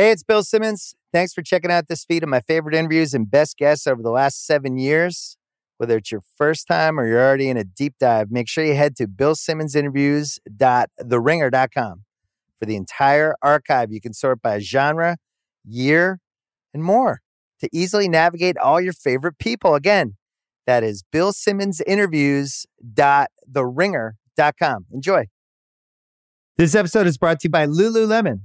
Hey, it's Bill Simmons. Thanks for checking out this feed of my favorite interviews and best guests over the last seven years. Whether it's your first time or you're already in a deep dive, make sure you head to billsimmonsinterviews.theringer.com for the entire archive. You can sort by genre, year, and more to easily navigate all your favorite people. Again, that is billsimmonsinterviews.theringer.com. Enjoy. This episode is brought to you by Lululemon.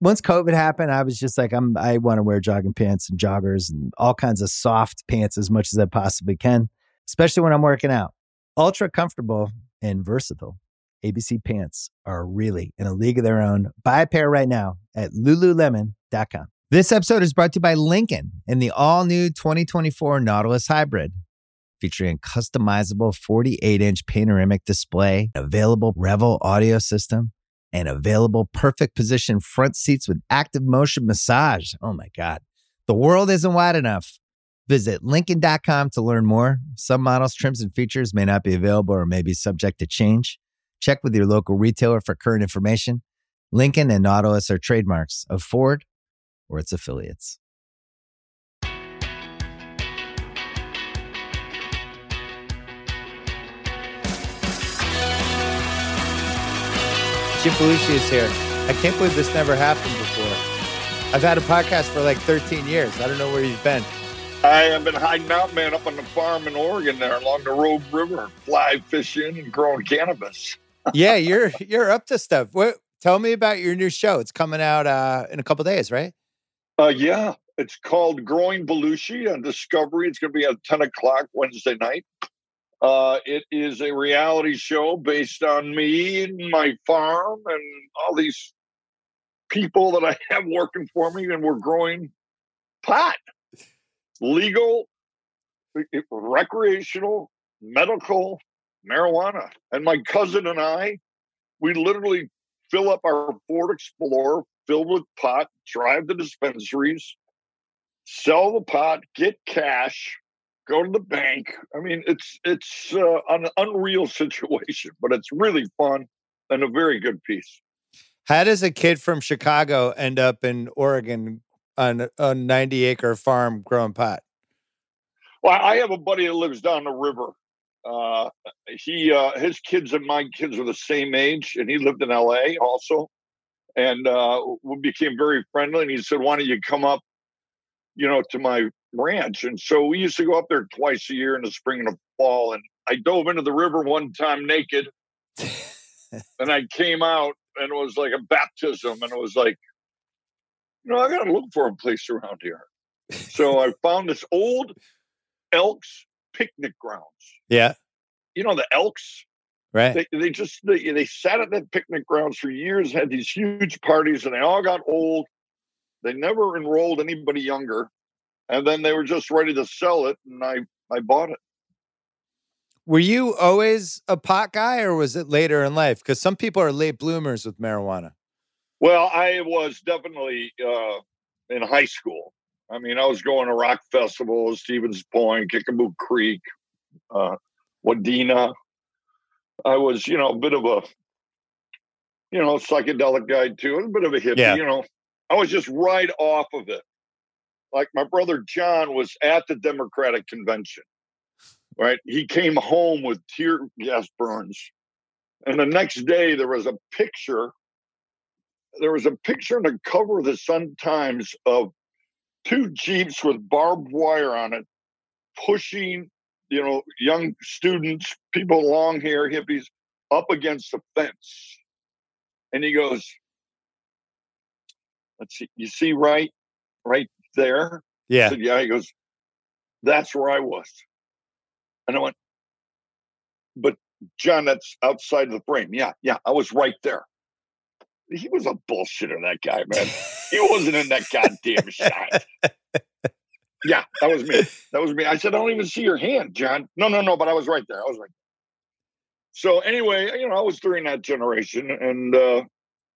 once COVID happened, I was just like, I'm, I want to wear jogging pants and joggers and all kinds of soft pants as much as I possibly can, especially when I'm working out. Ultra comfortable and versatile. ABC pants are really in a league of their own. Buy a pair right now at lululemon.com. This episode is brought to you by Lincoln and the all new 2024 Nautilus Hybrid. Featuring a customizable 48 inch panoramic display, available Revel audio system, and available perfect position front seats with active motion massage. Oh my God. The world isn't wide enough. Visit Lincoln.com to learn more. Some models, trims, and features may not be available or may be subject to change. Check with your local retailer for current information. Lincoln and Nautilus are trademarks of Ford or its affiliates. Jim Belushi is here. I can't believe this never happened before. I've had a podcast for like 13 years. I don't know where you've been. I have been hiding out, man, up on the farm in Oregon there along the Rogue River, fly fishing and growing cannabis. yeah, you're you're up to stuff. What tell me about your new show. It's coming out uh in a couple days, right? Uh yeah. It's called Growing Belushi on Discovery. It's gonna be at 10 o'clock Wednesday night. Uh, it is a reality show based on me and my farm and all these people that I have working for me, and we're growing pot, legal, recreational, medical marijuana. And my cousin and I, we literally fill up our Ford Explorer filled with pot, drive the dispensaries, sell the pot, get cash, go to the bank. I mean, it's it's uh, an unreal situation, but it's really fun and a very good piece. How does a kid from Chicago end up in Oregon on a 90 acre farm growing pot? Well, I have a buddy that lives down the river. Uh, he uh, his kids and my kids are the same age, and he lived in L.A. also, and uh, we became very friendly. And he said, "Why don't you come up, you know, to my ranch. And so we used to go up there twice a year in the spring and the fall. And I dove into the river one time naked. and I came out and it was like a baptism. And it was like, you know, I got to look for a place around here. so I found this old Elks picnic grounds. Yeah. You know, the Elks. Right. They, they just they, they sat at that picnic grounds for years, had these huge parties, and they all got old. They never enrolled anybody younger and then they were just ready to sell it, and I I bought it. Were you always a pot guy, or was it later in life? Because some people are late bloomers with marijuana. Well, I was definitely uh, in high school. I mean, I was going to rock festivals, Stevens Point, Kickapoo Creek, uh, Wadena. I was, you know, a bit of a, you know, psychedelic guy too, a bit of a hippie. Yeah. You know, I was just right off of it like my brother John was at the Democratic convention, right? He came home with tear gas burns. And the next day, there was a picture. There was a picture on the cover of the Sun Times of two Jeeps with barbed wire on it, pushing, you know, young students, people long hair, hippies, up against the fence. And he goes, let's see, you see right, right there? Yeah. I said, yeah. He goes, that's where I was. And I went, but John, that's outside the frame. Yeah, yeah, I was right there. He was a bullshitter, that guy, man. he wasn't in that goddamn shot. Yeah, that was me. That was me. I said, I don't even see your hand, John. No, no, no, but I was right there. I was right. There. So anyway, you know, I was during that generation, and uh,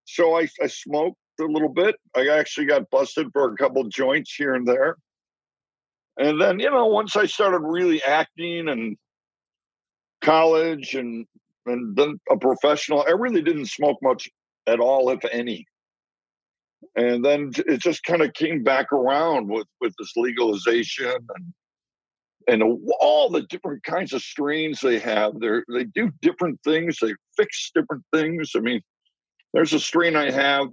so I, I smoked a little bit. I actually got busted for a couple joints here and there. And then, you know, once I started really acting and college and and then a professional, I really didn't smoke much at all, if any. And then it just kind of came back around with with this legalization and and all the different kinds of strains they have. They they do different things. They fix different things. I mean, there's a strain I have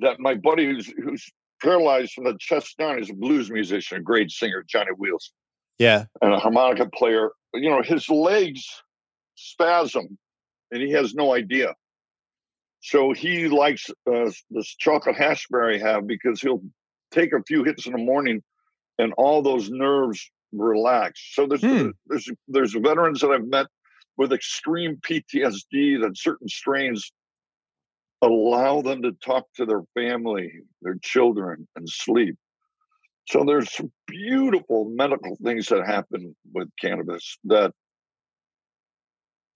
that my buddy who's who's paralyzed from the chest down is a blues musician, a great singer, Johnny Wheels. Yeah, and a harmonica player. You know, his legs spasm, and he has no idea. So he likes uh, this chocolate hashberry have because he'll take a few hits in the morning, and all those nerves relax. So there's hmm. there's there's veterans that I've met with extreme PTSD that certain strains allow them to talk to their family, their children, and sleep. So there's some beautiful medical things that happen with cannabis that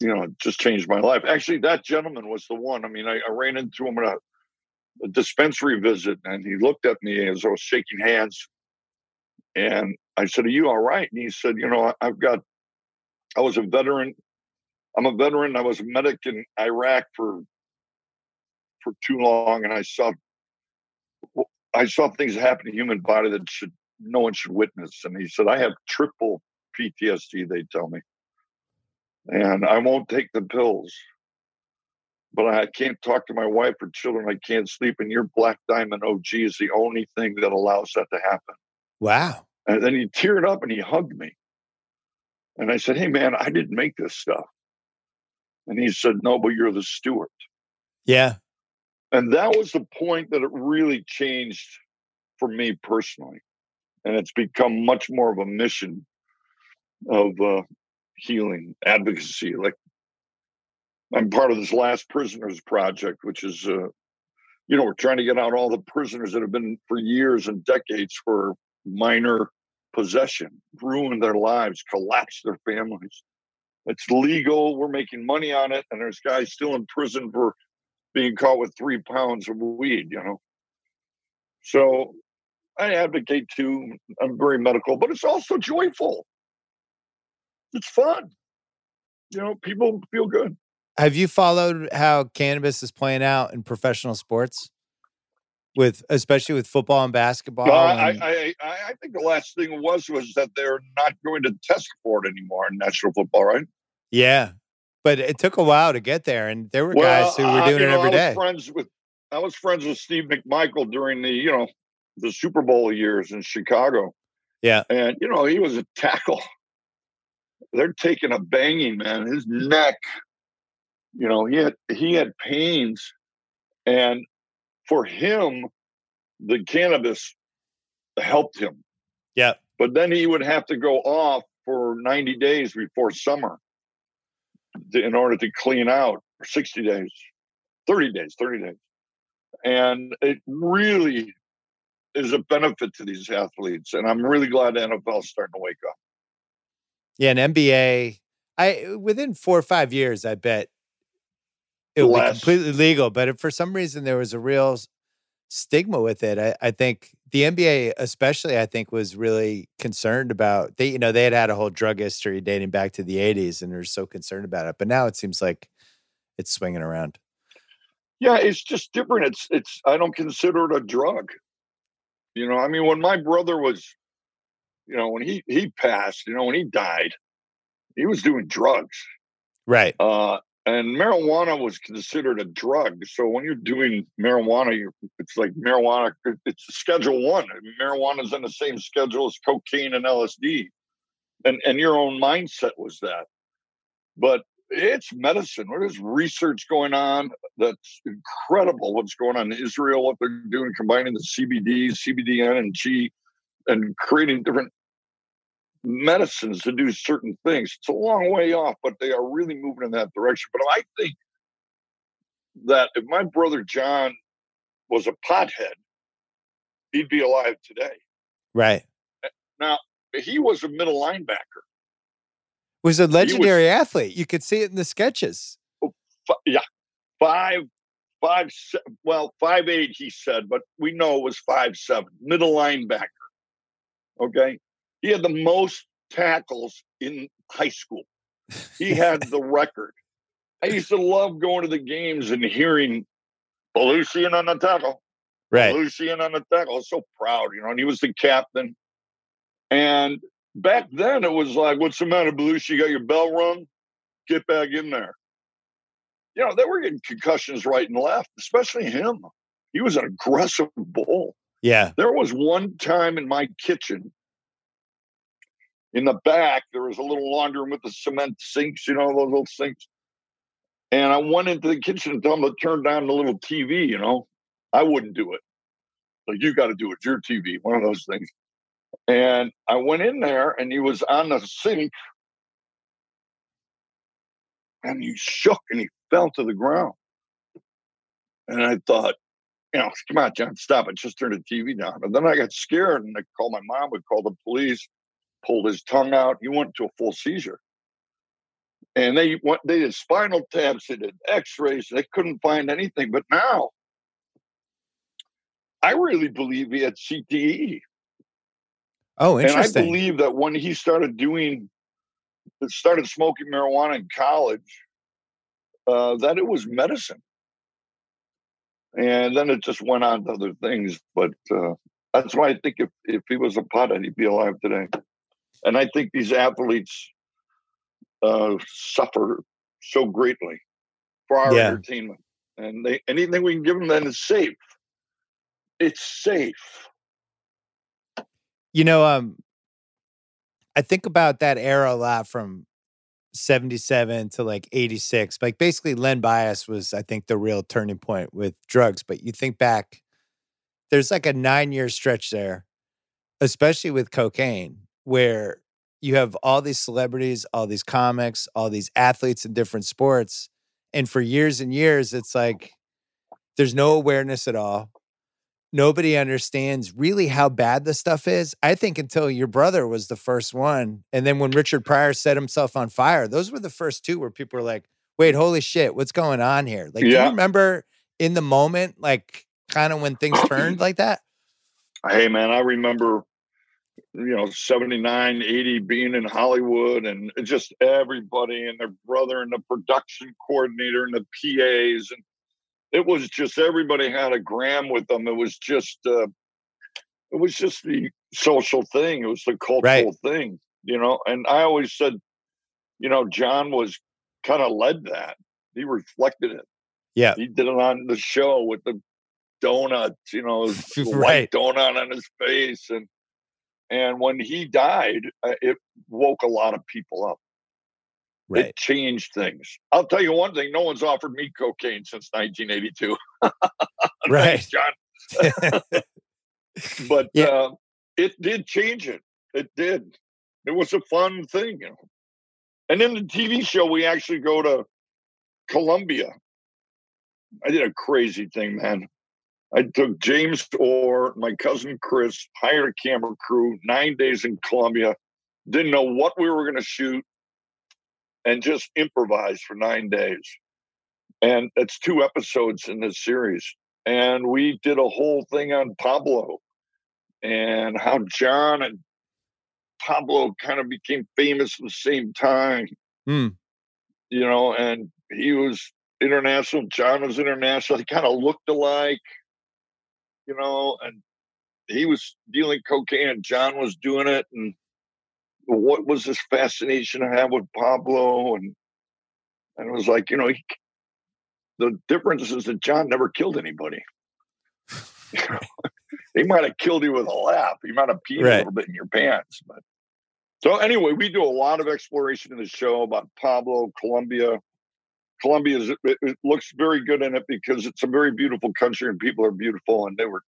you know just changed my life. Actually, that gentleman was the one. I mean, I, I ran into him at a, a dispensary visit, and he looked at me as I was shaking hands, and I said, "Are you all right?" And he said, "You know, I've got. I was a veteran. I'm a veteran. I was a medic in Iraq for for too long, and I saw I saw things happen to human body that should no one should witness. And he said, I have triple PTSD, they tell me. And I won't take the pills. But I can't talk to my wife or children. I can't sleep. And your Black Diamond OG is the only thing that allows that to happen. Wow. And then he teared up and he hugged me. And I said, Hey, man, I didn't make this stuff. And he said, No, but you're the steward. Yeah. And that was the point that it really changed for me personally. And it's become much more of a mission of uh, healing advocacy. Like I'm part of this Last Prisoners Project, which is, uh, you know, we're trying to get out all the prisoners that have been for years and decades for minor possession, ruined their lives, collapsed their families. It's legal. We're making money on it. And there's guys still in prison for being caught with three pounds of weed, you know. So I advocate too. I'm very medical, but it's also joyful. It's fun. You know, people feel good. Have you followed how cannabis is playing out in professional sports? With especially with football and basketball. No, and... I, I I think the last thing was was that they're not going to test for it anymore in national football, right? Yeah, but it took a while to get there, and there were well, guys who were doing uh, it know, every day. Friends with I was friends with Steve McMichael during the you know the Super Bowl years in Chicago. Yeah, and you know he was a tackle. They're taking a banging man. His neck, you know, he had he had pains, and for him, the cannabis helped him. Yeah, but then he would have to go off for 90 days before summer in order to clean out for 60 days, 30 days, 30 days. And it really is a benefit to these athletes. And I'm really glad the NFL is starting to wake up. Yeah, an NBA, I within four or five years, I bet it will be completely legal. But if for some reason there was a real stigma with it, I, I think the NBA, especially, I think, was really concerned about they, you know, they had had a whole drug history dating back to the '80s, and they're so concerned about it. But now it seems like it's swinging around. Yeah, it's just different. It's it's. I don't consider it a drug. You know, I mean, when my brother was, you know, when he he passed, you know, when he died, he was doing drugs. Right. Uh, and marijuana was considered a drug. So when you're doing marijuana, it's like marijuana. It's Schedule One. Marijuana is on the same schedule as cocaine and LSD, and and your own mindset was that. But it's medicine. There's research going on that's incredible. What's going on in Israel? What they're doing, combining the CBD, CBDN, and G, and creating different medicines to do certain things. It's a long way off, but they are really moving in that direction. But I think that if my brother John was a pothead, he'd be alive today. Right. Eh, now he was a middle linebacker. Was a legendary was, athlete. You could see it in the sketches. Oh, yeah, five, five. Well, five eight. He said, but we know it was five seven. Middle linebacker. Okay, he had the most tackles in high school. He had the record. I used to love going to the games and hearing Belushi on the tackle. Right. Belushi on the tackle. I was so proud, you know, and he was the captain. And back then it was like, what's the matter, Belushi? You got your bell rung? Get back in there. You know, they were getting concussions right and left, especially him. He was an aggressive bull. Yeah. There was one time in my kitchen in the back, there was a little laundry room with the cement sinks, you know, those little sinks. And I went into the kitchen and told them to turn down the little TV, you know. I wouldn't do it. Like, you got to do it. Your TV, one of those things. And I went in there and he was on the sink and he shook and he fell to the ground. And I thought, you know, come on, John, stop it. Just turn the TV down. And then I got scared and I called my mom, would call the police pulled his tongue out. He went to a full seizure. And they went, they did spinal taps, they did x-rays, they couldn't find anything. But now I really believe he had CTE. Oh, interesting. And I believe that when he started doing started smoking marijuana in college, uh, that it was medicine. And then it just went on to other things. But uh, that's why I think if, if he was a pothead, he'd be alive today. And I think these athletes uh, suffer so greatly for our yeah. entertainment. And they, anything we can give them then is safe. It's safe. You know, um, I think about that era a lot from 77 to like 86. Like basically Len Bias was, I think, the real turning point with drugs. But you think back, there's like a nine year stretch there, especially with cocaine, where you have all these celebrities, all these comics, all these athletes in different sports. And for years and years, it's like there's no awareness at all. Nobody understands really how bad the stuff is. I think until your brother was the first one. And then when Richard Pryor set himself on fire, those were the first two where people were like, wait, holy shit, what's going on here? Like, yeah. do you remember in the moment, like kind of when things turned like that? Hey, man, I remember you know 79 80 being in hollywood and just everybody and their brother and the production coordinator and the pas and it was just everybody had a gram with them. It was just uh it was just the social thing. It was the cultural right. thing you know and i always said you know john was kind of led that. He reflected it. Yeah. He did it on the show with the donuts you know right. white donut on his face and and when he died, uh, it woke a lot of people up. Right. It changed things. I'll tell you one thing: no one's offered me cocaine since 1982. right, Thanks, John. but yeah. uh, it did change it. It did. It was a fun thing, you know. And in the TV show, we actually go to Colombia. I did a crazy thing, man. I took James Orr, my cousin Chris, hired a camera crew, nine days in Colombia, didn't know what we were going to shoot, and just improvised for nine days. And it's two episodes in this series. And we did a whole thing on Pablo and how John and Pablo kind of became famous at the same time. Mm. You know, and he was international, John was international. He kind of looked alike you know, and he was dealing cocaine and John was doing it. And what was this fascination I had with Pablo? And, and it was like, you know, he, the difference is that John never killed anybody. he might have killed you with a laugh. He might have peed right. a little bit in your pants. But so anyway, we do a lot of exploration in the show about Pablo, Colombia, Colombia is, it, it looks very good in it because it's a very beautiful country and people are beautiful and they were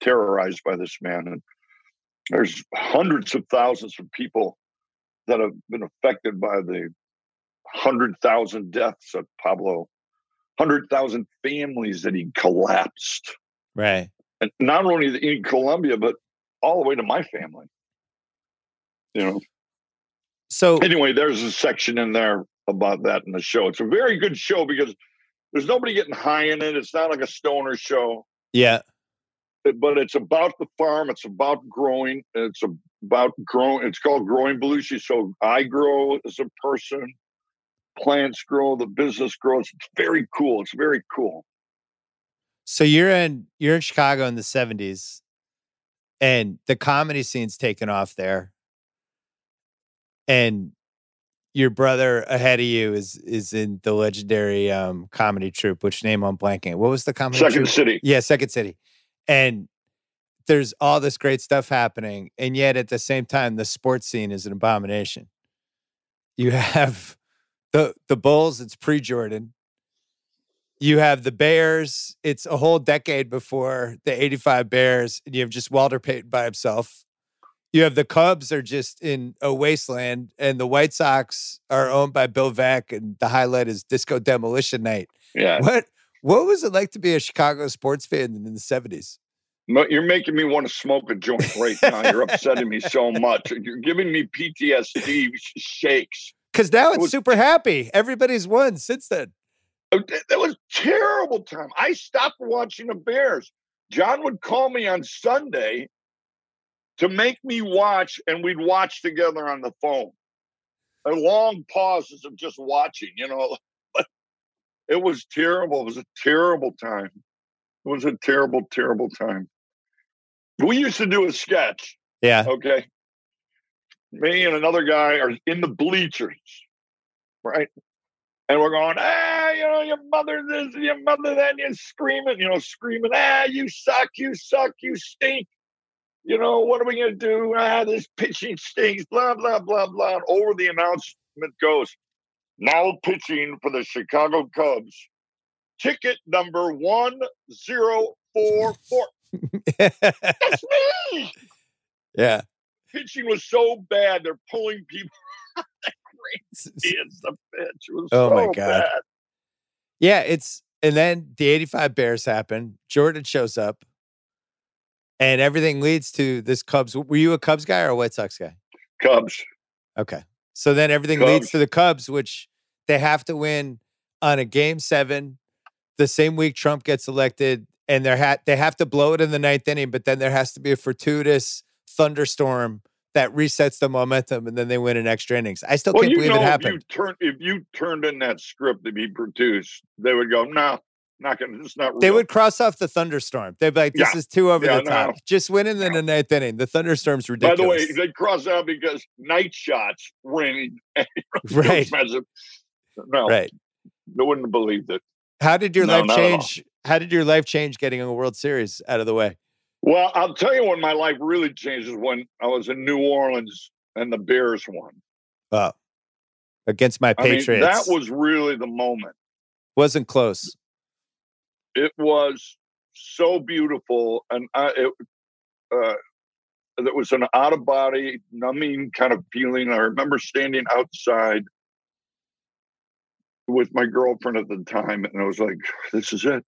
terrorized by this man and there's hundreds of thousands of people that have been affected by the 100,000 deaths of Pablo, 100,000 families that he collapsed. Right. And not only in Colombia, but all the way to my family. You know. So anyway, there's a section in there about that in the show. It's a very good show because there's nobody getting high in it. It's not like a stoner show. Yeah. But it's about the farm. It's about growing. It's about growing. It's called Growing Belushi. So I grow as a person, plants grow, the business grows. It's very cool. It's very cool. So you're in you're in Chicago in the 70s and the comedy scene's taken off there. And your brother ahead of you is is in the legendary um, comedy troupe, which name I'm blanking. What was the comedy? Second troupe? City. Yeah, Second City. And there's all this great stuff happening, and yet at the same time, the sports scene is an abomination. You have the the Bulls. It's pre Jordan. You have the Bears. It's a whole decade before the '85 Bears, and you have just Walter Payton by himself you have the Cubs are just in a wasteland, and the White Sox are owned by Bill Veeck, and the highlight is Disco Demolition Night. Yeah. What What was it like to be a Chicago sports fan in the seventies? You're making me want to smoke a joint right now. You're upsetting me so much. You're giving me PTSD shakes. Because now it's was, super happy. Everybody's won since then. Oh, that was terrible time. I stopped watching the Bears. John would call me on Sunday to make me watch, and we'd watch together on the phone. And long pauses of just watching, you know. it was terrible. It was a terrible time. It was a terrible, terrible time. We used to do a sketch. Yeah. Okay. Me and another guy are in the bleachers, right? And we're going, ah, you know, your mother this, your mother that, and you're screaming, you know, screaming, ah, you suck, you suck, you stink you know, what are we going to do? Ah, this pitching stinks, blah, blah, blah, blah. Over the announcement goes, now pitching for the Chicago Cubs, ticket number 1044. That's me. Yeah. Pitching was so bad, they're pulling people. it's the pitch. Oh so my God. bad. Yeah, it's, and then the 85 Bears happen. Jordan shows up and everything leads to this Cubs. Were you a Cubs guy or a White Sox guy? Cubs. Okay. So then everything Cubs. leads to the Cubs, which they have to win on a game seven the same week Trump gets elected, and they ha- they have to blow it in the ninth inning, but then there has to be a fortuitous thunderstorm that resets the momentum, and then they win in extra innings. I still well, can't believe know, it happened. If you, turn, if you turned in that script to be produced, they would go, "No, not gonna. It's not. Real. They would cross off the thunderstorm. They'd be like, "This yeah. is too over yeah, the top." No. Just winning in the ninth inning. The thunderstorm's ridiculous. By the way, they cross out because night shots raining. right. No. Right. They wouldn't have believed it. How did your no, life change? How did your life change getting a World Series out of the way? Well, I'll tell you when my life really changed is when I was in New Orleans and the Bears won. Oh, against my Patriots. I mean, that was really the moment. Wasn't close it was so beautiful, and I, it, uh, was an out of body, numbing kind of feeling. I remember standing outside with my girlfriend at the time, and I was like, "This is it.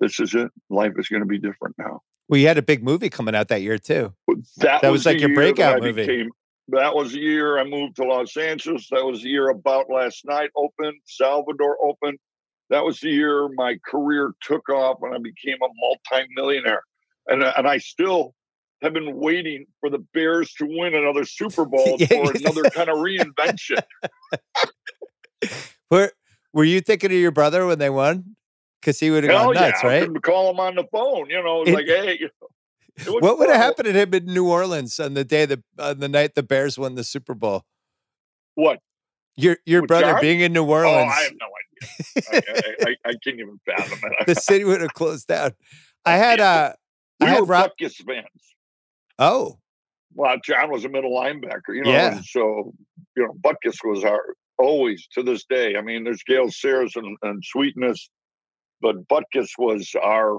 This is it. Life is going to be different now." Well, you had a big movie coming out that year too. That, that was, was like your breakout movie. Became, that was the year I moved to Los Angeles. That was the year About Last Night opened, Salvador opened that was the year my career took off when I became a multimillionaire. And, uh, and I still have been waiting for the Bears to win another Super Bowl for another kind of reinvention. were, were you thinking of your brother when they won? Because he would have gone nuts, yeah. right? I call him on the phone. You know, it, like, hey, you know, what would have happened to him in New Orleans on the day the on the night the Bears won the Super Bowl? What? Your your With brother John? being in New Orleans. Oh, I have no idea. I, I, I, can't even fathom it. the city would have closed down. I had uh we I had were Rob- Butkus fans. Oh. Well, John was a middle linebacker, you know, yeah. so you know, Butkus was our always to this day. I mean, there's Gale Sayers and, and Sweetness, but Butkus was our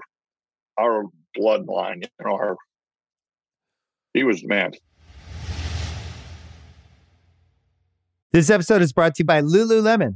our bloodline, you know, our he was the man. This episode is brought to you by Lululemon.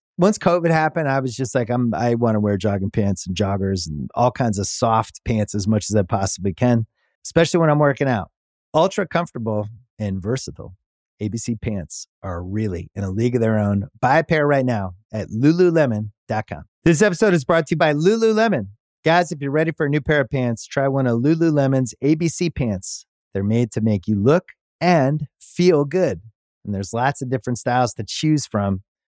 once COVID happened, I was just like, I'm, I want to wear jogging pants and joggers and all kinds of soft pants as much as I possibly can, especially when I'm working out. Ultra comfortable and versatile. ABC pants are really in a league of their own. Buy a pair right now at lululemon.com. This episode is brought to you by Lululemon. Guys, if you're ready for a new pair of pants, try one of Lululemon's ABC pants. They're made to make you look and feel good. And there's lots of different styles to choose from.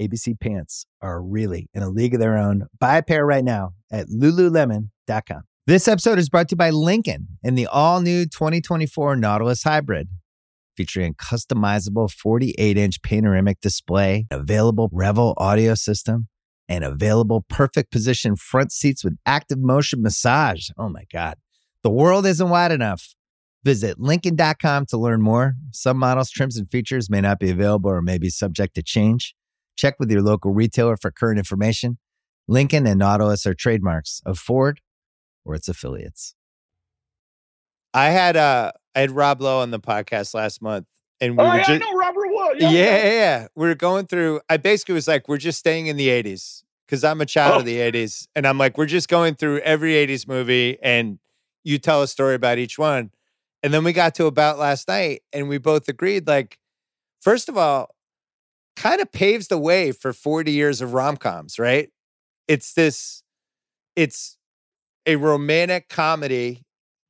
ABC pants are really in a league of their own. Buy a pair right now at lululemon.com. This episode is brought to you by Lincoln and the all new 2024 Nautilus Hybrid featuring a customizable 48 inch panoramic display, available Revel audio system, and available perfect position front seats with active motion massage. Oh my God. The world isn't wide enough. Visit Lincoln.com to learn more. Some models, trims, and features may not be available or may be subject to change. Check with your local retailer for current information. Lincoln and Nautilus are trademarks of Ford or its affiliates. I had uh I had Rob Lowe on the podcast last month, and we oh, were yeah, just I know Robert Wood. yeah, Yeah, yeah, yeah. We were going through. I basically was like, we're just staying in the '80s because I'm a child Oh. of the '80s, and I'm like, we're just going through every '80s movie, and you tell a story about each one. And then we got to about last night, and we both agreed, like, first of all, kind of paves the way for 40 years of rom coms, right? It's this, it's a romantic comedy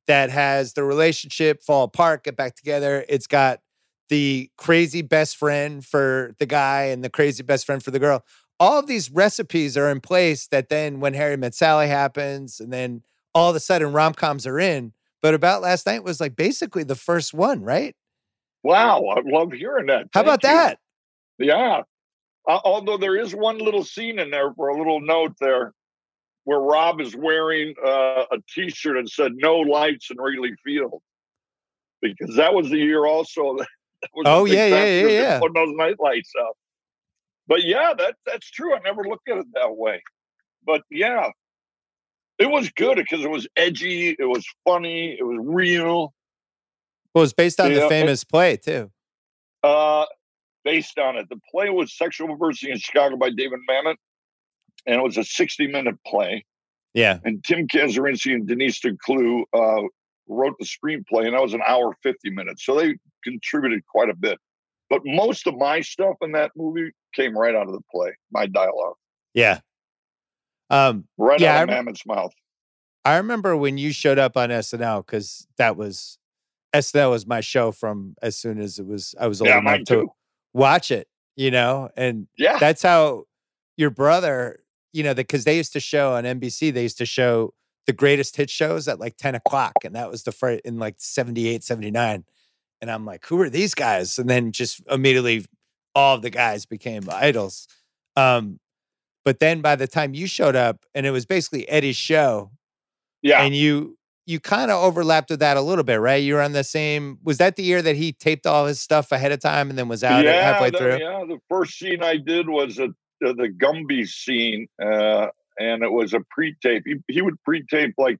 that has the relationship fall apart, get back together. It's got the crazy best friend for the guy and the crazy best friend for the girl. All of these recipes are in place that then when Harry Met Sally happens, and then all of a sudden rom coms are in. But about last night was like basically the first one, right? Wow, I love hearing that. How about you. that? Yeah. Uh, although there is one little scene in there for a little note there where Rob is wearing uh, a t shirt that said no lights in Wrigley Field. Because that was the year also. That Oh, yeah, yeah, yeah, yeah. Putting those night lights up. But yeah, that that's true. I never looked at it that way. But yeah, it was good because it was edgy, it was funny, it was real. Well, was based on the it- famous play too. uh, based on it. The play was Sexual Perversity in Chicago by David Mamet, and it was a 60 minute play. Yeah. And Tim Kazurinsky and Denise DeClue uh, wrote the screenplay, and that was an hour 50 minutes. So they contributed quite a bit. But most of my stuff in that movie came right out of the play, my dialogue, Yeah. Um, right Yeah, out I of Mamet's mouth. I remember when you showed up on SNL because that was SNL was my show from as soon as it was I was old Yeah, enough to too. Watch it, you know, and Yeah. that's how your brother, you know, because they used to show on NBC, they used to show the greatest hit shows at like 10 o'clock. And that was the first in like 78, 79. And I'm like, who are these guys? And then just immediately all of the guys became idols. Um, but then by the time you showed up, and it was basically Eddie's show, yeah. and you you kind of overlapped with that a little bit, right? You were on the same. Was that the year that he taped all his stuff ahead of time and then was out yeah, halfway the, through? Yeah, the first scene I did was a, uh, the Gumby scene, uh, and it was a pre-tape. He, he would pre-tape like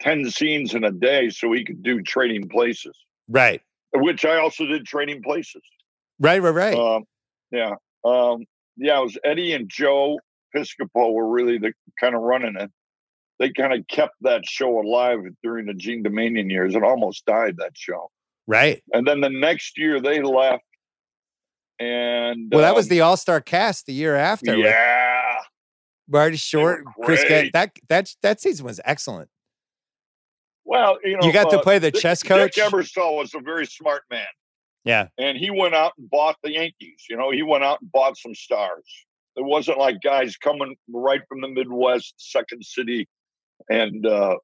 ten scenes in a day, so he could do Trading Places, Right, which I also did Trading Places. right, right, right. Um, yeah, um, yeah. It was Eddie and Joe Piscopo were really the kind of running it. They kind of kept that show alive during the Jean Doumanian years. It almost died that show, right. and then the next year they left. And Well, that was um, the All Star cast the year after. yeah. Marty Short, Chris. That that that season was excellent. Well, you know, You got to uh, play the Dick- chess coach. Dick Ebersol was a very smart man, Yeah, and he went out and bought the Yankees. You know, he went out and bought some stars. it wasn't like guys coming right from the Midwest, second city, and uh,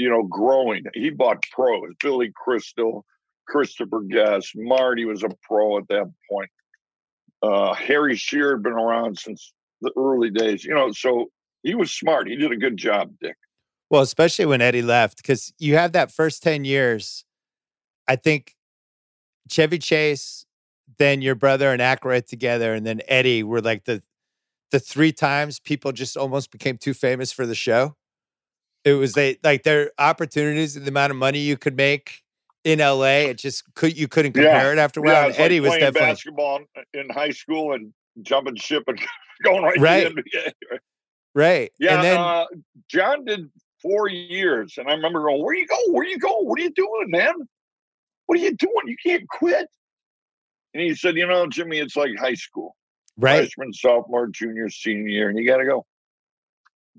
you know, growing. He bought pros. Billy Crystal, Christopher Guest, Marty was a pro at that point. Uh, Harry Shearer had been around since the early days. You know, so he was smart. He did a good job, Dick. Well, especially when Eddie left, because you have that first 10 years. I think Chevy Chase, then your brother and Aykroyd together, and then Eddie were like the the three times people just almost became too famous for the show. It was they like their opportunities and the amount of money you could make in LA. It just could you couldn't compare Yeah. it after a while. Yeah, And it's like Eddie was definitely basketball in- in high school and jumping ship and going right, Right. to the NBA. right. Yeah, and then uh, John did four years, and I remember going, "Where you go? Where you go? What are you doing, man? What are you doing? You can't quit." And he said, "You know, Jimmy, it's like high school, right. freshman, sophomore, junior, senior year, and you got to go."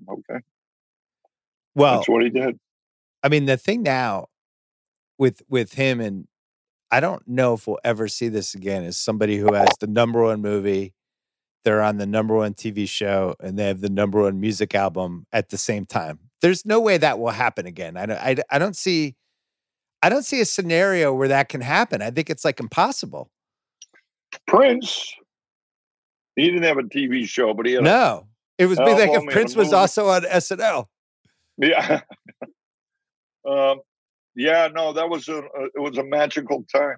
Okay, Well, that's what he did. I mean, the thing now with with him and I don't know if we'll ever see this again is somebody who has the number one movie, they're on the number one TV show, and they have the number one music album at the same time. There's no way that will happen again. I don't. I, I don't see. I don't see a scenario where that can happen. I think it's like impossible. Prince, he didn't have a TV show, but he had a No, it was be like if Prince was also on SNL. Yeah. um, yeah, no, that was a, a it was a magical time.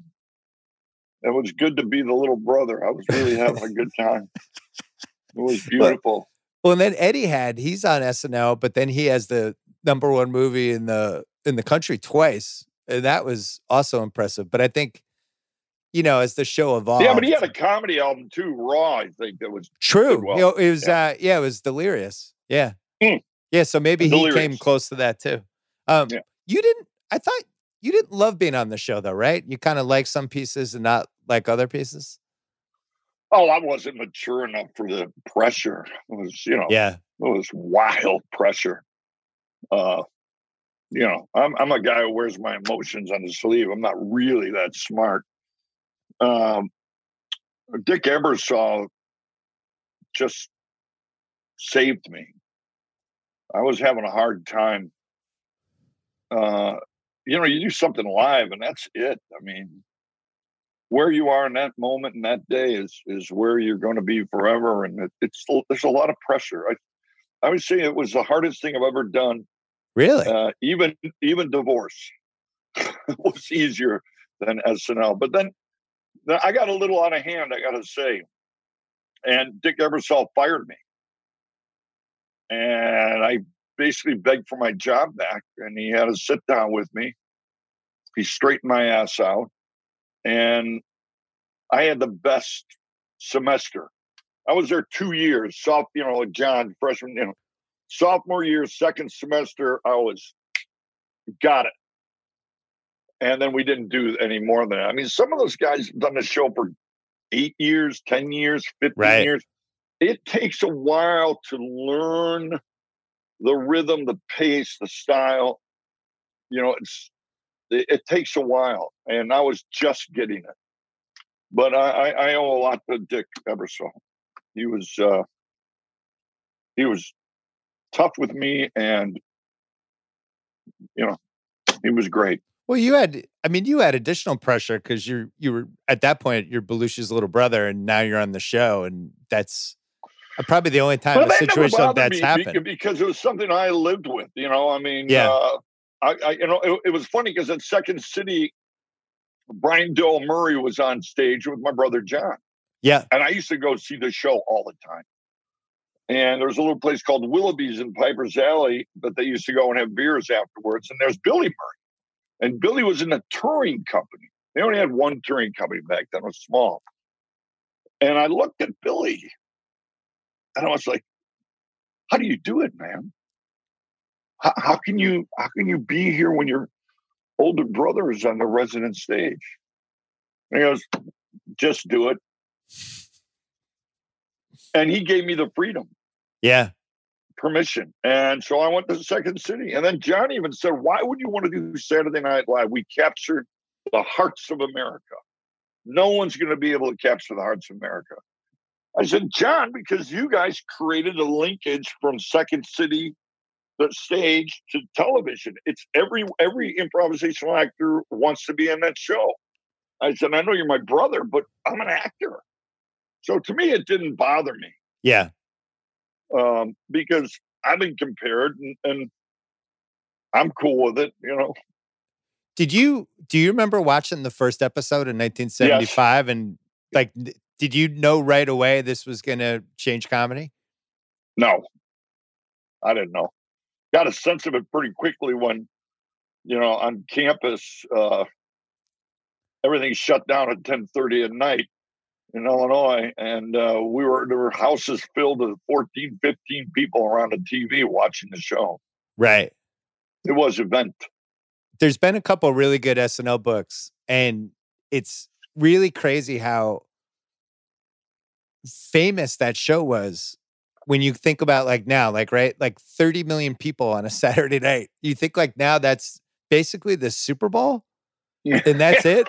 It was good to be the little brother. I was really having a good time. It was beautiful. Well, and then Eddie had he's on SNL, but then he has the number one movie in the in the country twice, and that was also impressive. But I think, you know, as the show evolved, Yeah, but he had a comedy album too, Raw. I think that was true. well. You know, it was uh, yeah, it was delirious. Yeah, Hmm. yeah. So maybe he came close to that too. Um, Yeah. you didn't. I thought you didn't love being on the show though, right? You kind of like some pieces and not like other pieces. oh, I wasn't mature enough for the pressure. It was, you know, Yeah, it was wild pressure. Uh, you know, I'm I'm a guy who wears my emotions on his sleeve. I'm not really that smart. Um, Dick Ebersol just saved me. I was having a hard time. Uh, you know, you do something live, and that's it. I mean, where you are in that moment and that day is is where you're going to be forever, and it, it's there's a lot of pressure. I I would say it was the hardest thing I've ever done. really. Uh, even even divorce was easier than SNL. But then then I got a little out of hand, I got to say. And Dick Ebersol fired me, and I basically begged for my job back. And he had to sit down with me. He straightened my ass out, and I had the best semester. I was there two years, soft, you know, John, freshman, you know, sophomore year, second semester, I was got it. And then we didn't do any more than that. I mean, some of those guys have done the show for eight years, 10 years, 15 Right. years. It takes a while to learn the rhythm, the pace, the style. You know, it's it, it takes a while. And I was just getting it. But I, I, I owe a lot to Dick Ebersol. He was uh he was tough with me and you know he was great Well, you had, I mean, you had additional pressure because you're, you were at that point, you're Belushi's little brother, and now you're on the show, and that's uh, probably the only time But a that situation like that's happened. because it was something i lived with you know i mean Yeah. uh, I, I you know it, it was funny because at second city Brian Doyle-Murray was on stage with my brother john Yeah, and i used to go see the show all the time and there was a little place called willoughby's in piper's alley that they used to go and have beers afterwards and there's billy murray and billy was in a touring company. They only had one touring company back then it was small. And i looked at billy and i was like how do you do it man? How, how can you how can you be here when your older brother is on the resident stage? And he goes just do it. And he gave me the freedom. Yeah, permission. And so I went to Second City. And then John even said, Why would you want to do Saturday Night Live? We captured the hearts of America. No one's going to be able to capture the hearts of America. I said, John, because you guys created a linkage from Second City, the stage to television. It's every every improvisational actor wants to be in that show. I said, I know you're my brother, but I'm an actor. So to me, it didn't bother me. Yeah. Um, because I've been compared and, and I'm cool with it, you know. Did you do you remember watching the first episode in 1975 yes. and like did you know right away this was going to change comedy? No. I didn't know. Got a sense of it pretty quickly when you know on campus uh everything shut down at 10:30 at night in Illinois and uh we were there were houses filled with 14 15 people around a TV watching the show. Right. It was event there's been a couple really good SNL books, and it's really crazy how famous that show was when you think about like now, like right, like 30 million people on a Saturday night. You think like now that's basically the Super Bowl, and that's it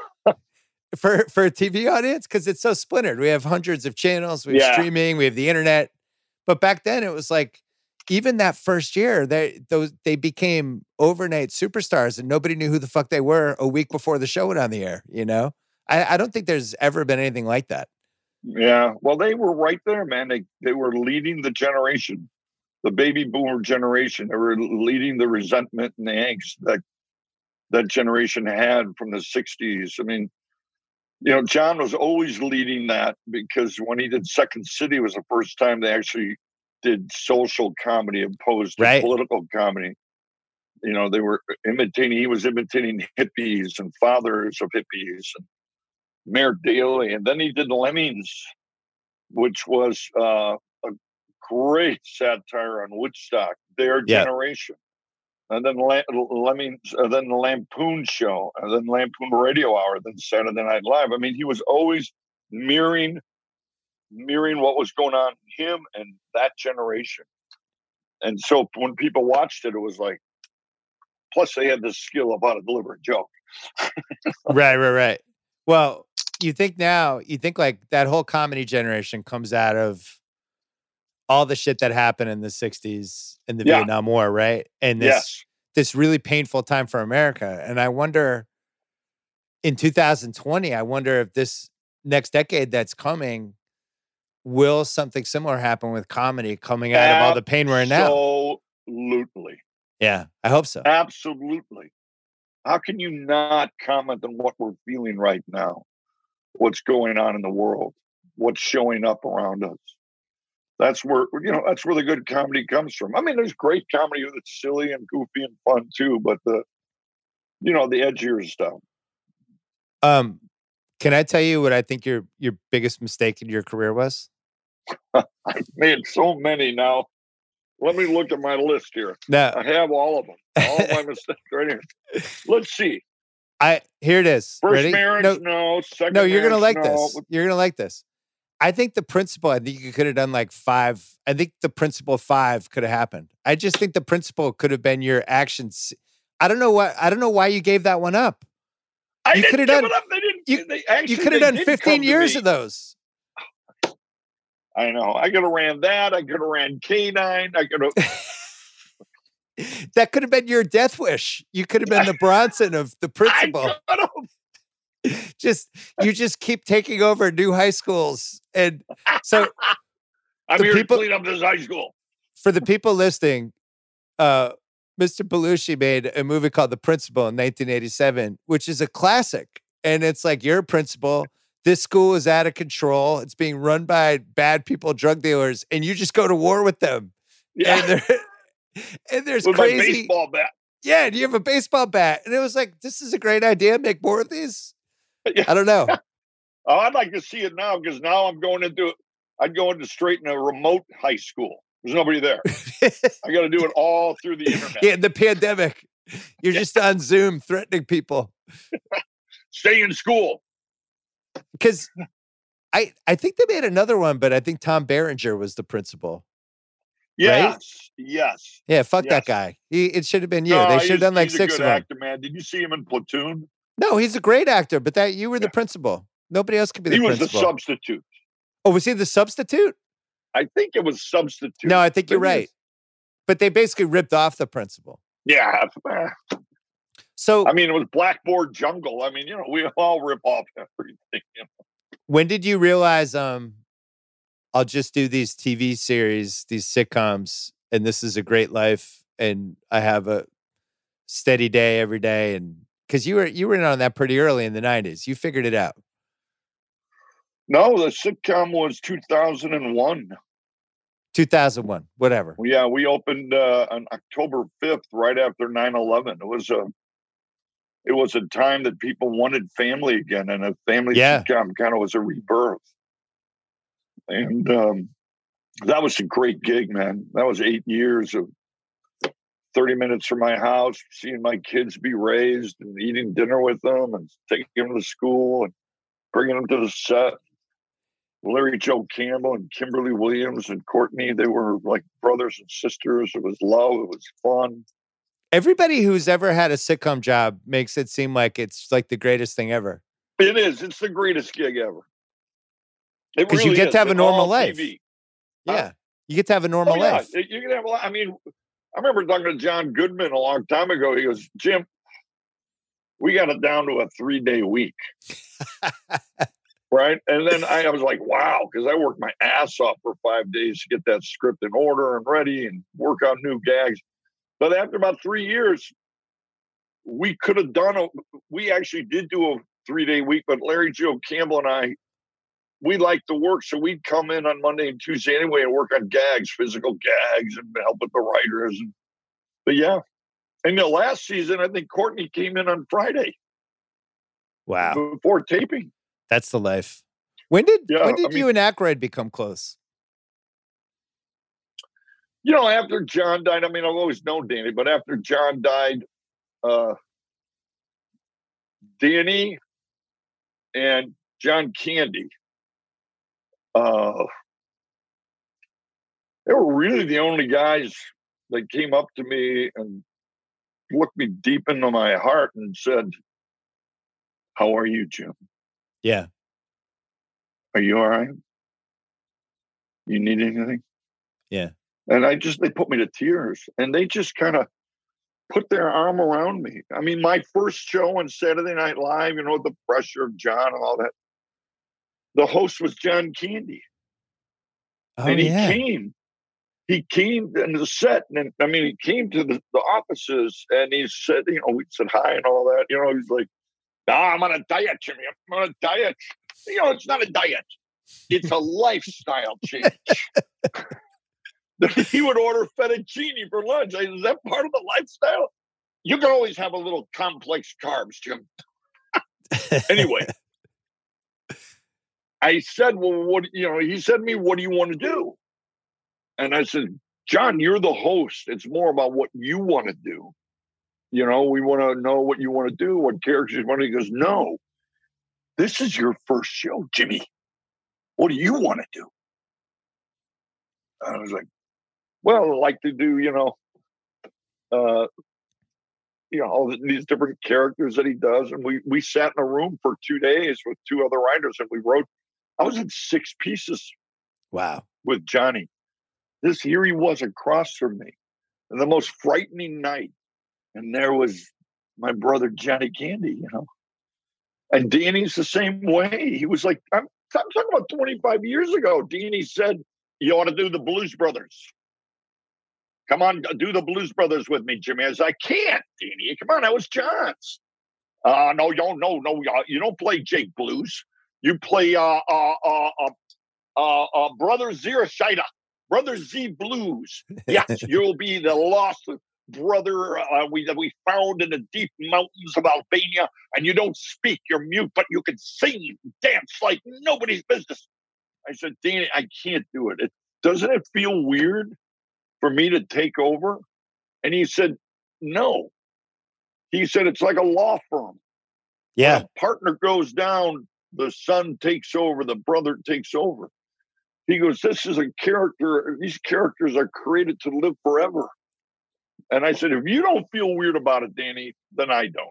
for for a TV audience because it's so splintered. We have hundreds of channels, we have yeah. streaming, we have the internet. But back then, it was like even that first year, they those they became overnight superstars, and nobody knew who the fuck they were a week before the show went on the air. You know, I, I don't think there's ever been anything like that. Yeah, well, they were right there, man. They they were leading the generation, the baby boomer generation. They were leading the resentment and the angst that that generation had from the '60s. I mean, you know, John was always leading that because when he did Second City was the first time they actually did social comedy opposed to right. political comedy. You know, they were imitating, he was imitating hippies and fathers of hippies and Mayor Daley. And then he did Lemmings, which was uh, a great satire on Woodstock, their yeah. generation. And then Lemmings, and uh, then the Lampoon Show, and then Lampoon Radio Hour, then Saturday Night Live. I mean, he was always mirroring mirroring what was going on him and that generation. And so when people watched it, it was like, plus they had the skill of how to deliver a joke. right, right, right. Well, you think now, you think like that whole comedy generation comes out of all the shit that happened in the 60s in the yeah. Vietnam War, right? And this yes. this really painful time for America. And I wonder in 2020, I wonder if this next decade that's coming will something similar happen with comedy coming out Absolutely. of all the pain we're in now? Absolutely. Yeah, I hope so. Absolutely. How can you not comment on what we're feeling right now? What's going on in the world? What's showing up around us? That's where you know that's where the good comedy comes from. I mean, there's great comedy that's silly and goofy and fun too, but the you know the edgier stuff. Um, can I tell you what I think your your biggest mistake in your career was? I've made so many now. Let me look at my list here. No. I have all of them. All my mistakes right here. Let's see. I here it is. First Ready? marriage, no. no. Second no, you're gonna like no. this. You're gonna like this. I think the principle. I think you could have done like five. I think the principle five could have happened. I just think the principle could have been your actions. I don't know what. I don't know why you gave that one up. I you could have done. They didn't. You, they actually, you could have done 15 years of those. I know. I could have ran that. I could have ran K-9. I could have. that could have been your death wish. You could have been the Bronson of the principal. just you just keep taking over new high schools, and so I'm here people, to clean up this high school. For the people listening, uh, Mr. Belushi made a movie called The Principal in 1987, which is a classic. And it's like you're a principal this school is out of control. It's being run by bad people, drug dealers, and you just go to war with them. Yeah. And, and there's with crazy baseball bat. Yeah, and you have a baseball bat. And it was like, this is a great idea. Make more of these. I don't know. oh, I'd like to see it now because now I'm going into I'd go into straight in a remote high school. There's nobody there. I got to do it all through the internet. Yeah, the pandemic. You're yeah. just on Zoom threatening people. Stay in school because I I think they made another one, but I think Tom Berenger was the principal. Yes, right? yes. Yeah, fuck yes. that guy. He it should have been you. No, they should have done like six of them. Actor, man. Did you see him in Platoon? No, he's a great actor, but that you were the principal. Nobody else could be the he principal. He was the substitute. Oh, was he the substitute? I think it was substitute. No, I think you're right. But they basically ripped off the principal. Yeah. So I mean, it was Blackboard Jungle. I mean, you know, we all rip off everything. you know. when did you realize um I'll just do these TV series, these sitcoms, and this is a great life, and I have a steady day every day, and because you were you were in on that pretty early in the '90s, you figured it out. No, the sitcom was 2001. 2001, whatever. Yeah, we opened uh, on October 5th, right after 9/11. It was a, it was a time that people wanted family again, and a family Yeah. sitcom kind of was a rebirth. And um, that was a great gig, man. That was eight years of 30 minutes from my house, seeing my kids be raised, and eating dinner with them, and taking them to school, and bringing them to the set. Larry Joe Campbell and Kimberly Williams and Courtney, they were like brothers and sisters. It was love. It was fun. Everybody who's ever had a sitcom job makes it seem like it's like the greatest thing ever. It is. It's the greatest gig ever. It 'Cause you really get is. to have a normal life. TV. Yeah, you get to have a normal Oh, yeah. life. You can have a lot. I mean, I remember talking to John Goodman a long time ago. He goes, Jim, we got it down to a three day week. right. And then I, I was like, wow, because I worked my ass off for five days to get that script in order and ready and work on new gags. But after about three years, we could have done a, we actually did do a three day week, but Larry Joe Campbell and I, we liked the work. So we'd come in on Monday and Tuesday anyway and work on gags, physical gags, and help with the writers. And, but yeah. And the last season, I think Courtney came in on Friday Wow, before taping. that's the life. When did Yeah, when I did you and Aykroyd become close? You know, after John died, I mean, I've always known Danny, but after John died, uh, Danny and John Candy, uh, they were really the only guys that came up to me and looked me deep into my heart and said, How are you, Jim? Yeah, Are you all right? You need anything? Yeah. And I just, they put me to tears and they just kind of put their arm around me. I mean, my first show on Saturday Night Live, you know, the pressure of John and all that. The host was John Candy. oh and he yeah, came. He came into the set, and I mean, he came to the, the offices, and he said, you know, we said hi and all that. You know, he's like, "Ah, I'm on a diet, Jimmy. I'm on a diet." You know, it's not a diet; it's a lifestyle change. he would order fettuccine for lunch. I said, Is that part of the lifestyle? You can always have a little complex carbs, Jim. anyway, I said, Well, what, you know, he said to me, What do you want to do? And I said, John, you're the host. It's more about what you want to do. You know, we want to know what you want to do, what characters you want to. He goes, No, this is your first show, Jimmy. What do you want to do? I was like, Well, I like to do, you know, uh, you know, all these different characters that he does. And we we sat in a room for two days with two other writers and we wrote, I was in six pieces wow. with Johnny. This here he was across from me. And the most frightening night. And there was my brother Johnny Candy, you know. And Danny's the same way. He was like, I'm, I'm talking about 25 years ago. Danny said, You ought to do the Blues Brothers. Come on, do the Blues Brothers with me, Jimmy. I was I can't, Danny. Come on, that was John's. Uh, no, no, no, uh, you don't play Jake Blues. You play uh, uh, uh, uh, uh, uh, Brother Zierscheider, Brother Z Blues. Yes, you'll be the lost brother uh, we that we found in the deep mountains of Albania, and you don't speak, you're mute, but you can sing, dance like nobody's business. I said, Danny, I can't do it. it. Doesn't it feel weird for me to take over? And he said, No. He said it's like a law firm. Yeah, partner goes down, the son takes over, the brother takes over. He goes, This is a character, these characters are created to live forever. And I said, If you don't feel weird about it, Danny, then I don't.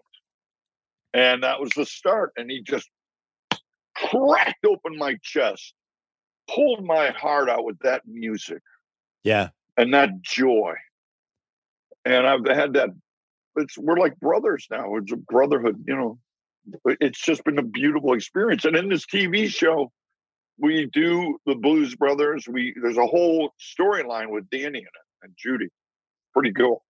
And that was the start. And he just cracked open my chest pulled my heart out with that music Yeah. and that joy. And I've had that. It's we're like brothers now. It's a brotherhood, you know. It's just been a beautiful experience. And in this TV show, we do the Blues Brothers. We there's a whole storyline with Danny in it and Judy. Pretty cool.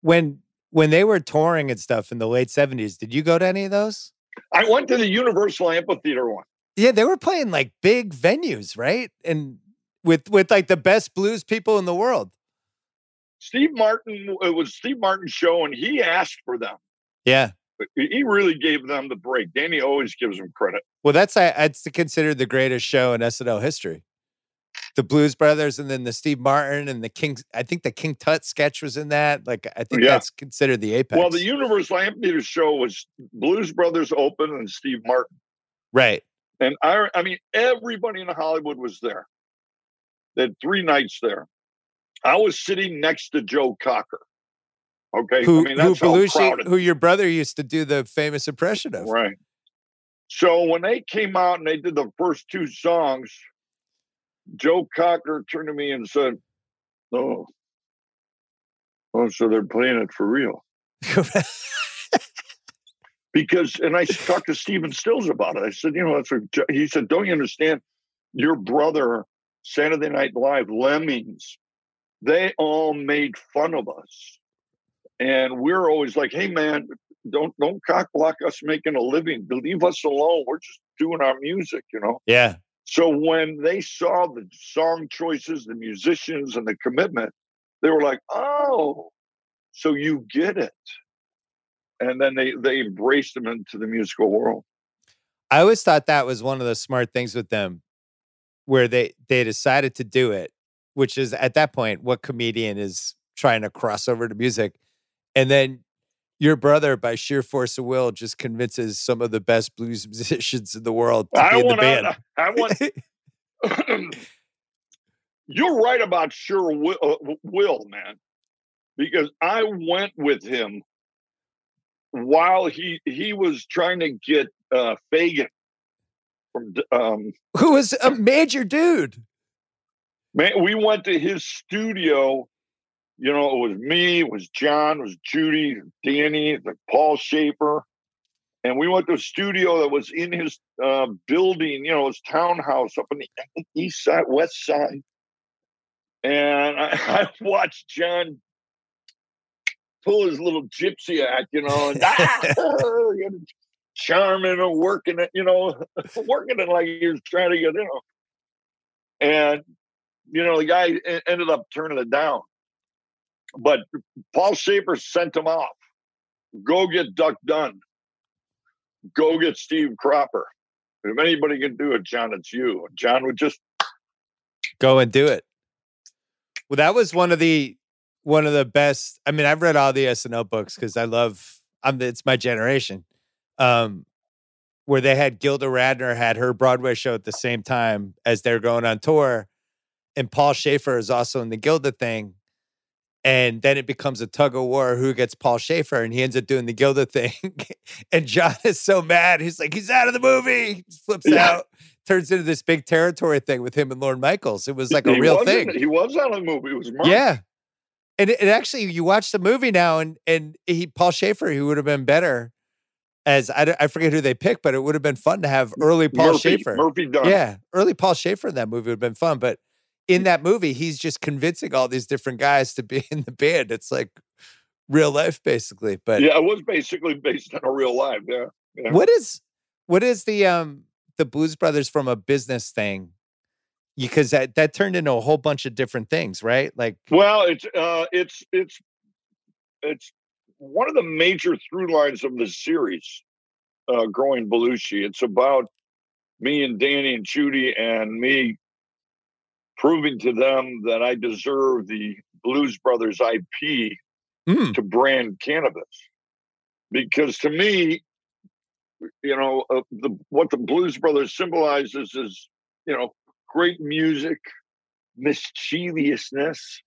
When when they were touring and stuff in the late 70s, did you go to any of those? I went to the Universal Amphitheater one. Yeah, they were playing like big venues, right? And with with like the best blues people in the world. Steve Martin, it was Steve Martin's show, and he asked for them. Yeah. He really gave them the break. Danny always gives them credit. Well, that's I- that's considered the greatest show in SNL history. The Blues Brothers, and then the Steve Martin and the King. I think the King Tut sketch was in that. Like, I think Yeah. that's considered the apex. Well, the Universal Amphitheater show was Blues Brothers open and Steve Martin. right. And I, I mean, everybody in Hollywood was there. They had three nights there. I was sitting next to Joe Cocker. Okay, Who I mean who Belushi, who your brother used to do the famous impression of. Right. So when they came out and they did the first two songs, Joe Cocker turned to me and said, "Oh, oh, so they're playing it for real." Because, and I talked to Stephen Stills about it. I said, "You know, that's what he said. Don't you understand? Your brother, Saturday Night Live, Lemmings, they all made fun of us, and we're always like, "Hey, man, don't don't cock block us making a living. Leave us alone. We're just doing our music, you know." yeah. So when they saw the song choices, the musicians, and the commitment, they were like, "Oh, so you get it." And then they they embraced them into the musical world. I always thought that was one of the smart things with them, where they they decided to do it, which is at that point what comedian is trying to cross over to music, and then your brother, by sheer force of will, just convinces some of the best blues musicians in the world to be I in the band. I want. You're right about sure will, uh, will, man, because I went with him while he he was trying to get uh, Fagen from um, Who was a major dude? Man, we went to his studio. You know, it was me, it was John, it was Judy, Danny, the Paul Shaffer. And we went to a studio that was in his uh, building, you know, his townhouse up on the east side, west side. And I, I watched John pull his little gypsy act, you know, and ah, charming and working it, you know, working it like he was trying to get, you know. And you know, the guy ended up turning it down. But Paul Shaffer sent him off. Go get Duck Dunn. Go get Steve Cropper. If anybody can do it, John, it's you. John would just Go and do it. Well, that was one of the one of the best. I mean, I've read all the SNL books because I love. I'm. It's my generation. Um, where they had Gilda Radner had her Broadway show at the same time as they're going on tour, and Paul Shaffer is also in the Gilda thing. And then it becomes a tug of war who gets Paul Shaffer, and he ends up doing the Gilda thing. and John is so mad. He's like, he's out of the movie. He flips Yeah. out, turns into this big territory thing with him and Lorne Michaels. It was like a he real thing. He was on a movie. It was Mark. Yeah. And, it, and actually, you watch the movie now, and and he Paul Shaffer, he would have been better as I, I forget who they picked, but it would have been fun to have early Paul Murphy, Shaffer. Murphy Dunne. Yeah, early Paul Shaffer in that movie would have been fun. But in that movie, he's just convincing all these different guys to be in the band. It's like real life, basically. But yeah, it was basically based on a real life. Yeah. yeah. what is what is the um the Blues Brothers from a business thing? Because that that turned into a whole bunch of different things, right? Like Well, it's uh, it's it's it's one of the major through lines of the series, uh, growing Belushi. It's about me and Danny and Judy and me proving to them that I deserve the Blues Brothers IP mm, to brand cannabis, because to me, you know, uh, the what the Blues Brothers symbolizes is you know great music, mischievousness,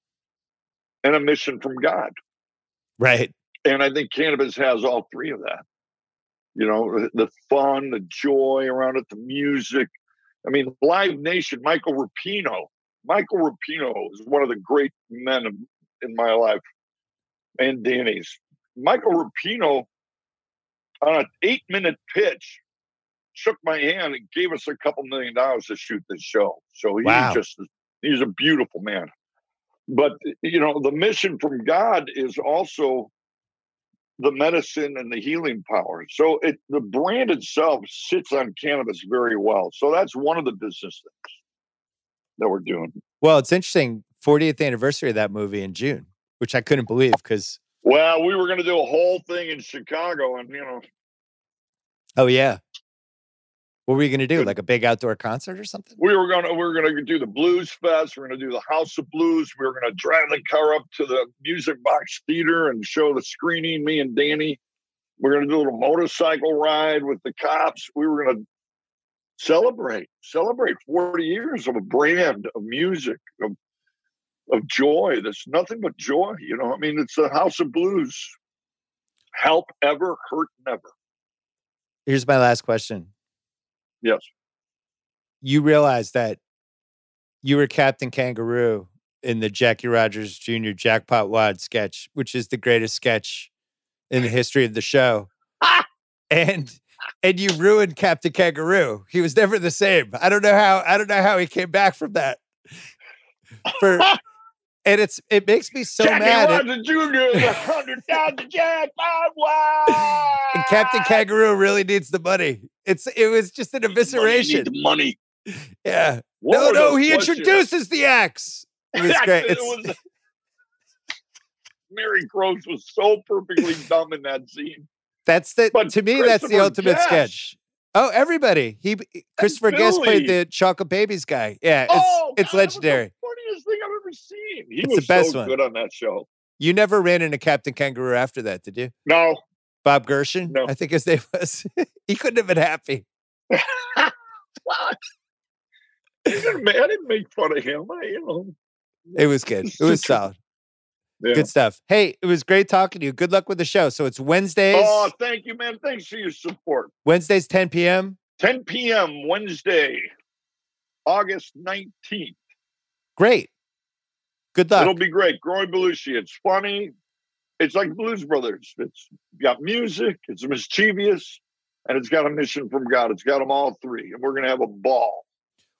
and a mission from God. right. And I think cannabis has all three of that. You know, the- the fun, the joy around it, the music, I mean, Live Nation, Michael Rapino. Michael Rapino is one of the great men of, in my life, and Danny's. Michael Rapino, on an eight-minute pitch, shook my hand and gave us a couple million dollars to shoot this show. So he's Wow. just he's a beautiful man. But you know, the mission from God is also the medicine and the healing power. So it the brand itself sits on cannabis very well. So that's one of the business things that we're doing. Well, it's interesting. 40th anniversary of that movie in June, which I couldn't believe because, Well, we were going to do a whole thing in Chicago, and you know, oh, yeah. What were you going to do? Like a big outdoor concert or something? we were going to we were going to do the Blues Fest. We are going to do the House of Blues. We were going to drive the car up to the Music Box Theater and show the screening. Me and Danny. We are going to do a little motorcycle ride with the cops. We were going to celebrate celebrate 40 years of a brand of music of of joy. That's nothing but joy. You know, I mean, it's the House of Blues. Help ever, hurt never. Here's my last question. Yes. You realize that you were Captain Kangaroo in the Jackie Rogers Jr. Jackpot Wad sketch, which is the greatest sketch in the history of the show. Ah! and and you ruined Captain Kangaroo. He was never the same. I don't know how I don't know how he came back from that. For and it's it makes me so Jackie mad. It- Rogers Jr. the hundred thousand jackpot. Wow. and Captain Kangaroo really needs the money. It's it was just an Money, need evisceration. the money. Yeah. What no, no, he introduces the axe. It was great. It was- Mary Gross was so perfectly dumb in that scene. That's the But to me. That's the ultimate sketch. Oh, everybody. He eh, Christopher Guest played the Chocolate Babies guy. Yeah, it's oh, it's God, that was the legendary. funniest thing I've ever seen. He It's was the best so one. good on that show. You never ran into Captain Kangaroo after that, did you? No, Bob Gershon, No. I think his name was. he couldn't have been happy. what? I didn't, I didn't make fun of him. I, you know, It was good. It was solid. Yeah. Good stuff. Hey, it was great talking to you. Good luck with the show. So it's Wednesdays. Oh, thank you, man. Thanks for your support. Wednesdays, 10 p.m. 10 p.m. Wednesday, August 19th. Great. Good luck. It'll be great. Growing Belushi. It's funny. It's like Blues Brothers. It's got music. It's mischievous, and it's got a mission from God. It's got them all three, and we're gonna have a ball.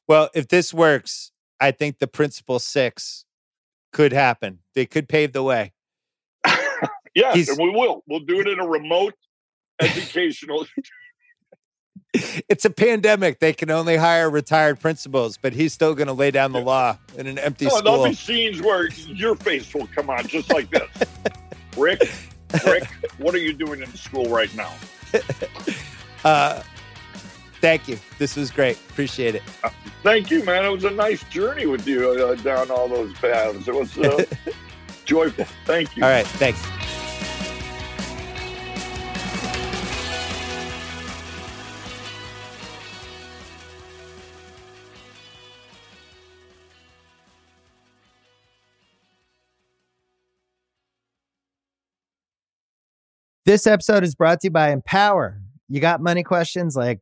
Well, if this works, I think the principal six could happen. They could pave the way. yes, He's- and we will. We'll do it in a remote educational. It's a pandemic. They can only hire retired principals, but he's still going to lay down the law in an empty oh, there'll school. be scenes where your face will come on just like this. Rick, Rick, what are you doing in school right now? Uh, thank you. This was great. Appreciate it. Thank you, man. It was a nice journey with you uh, down all those paths. It was uh, joyful. Thank you. All right. Thanks. This episode is brought to you by Empower. You got money questions like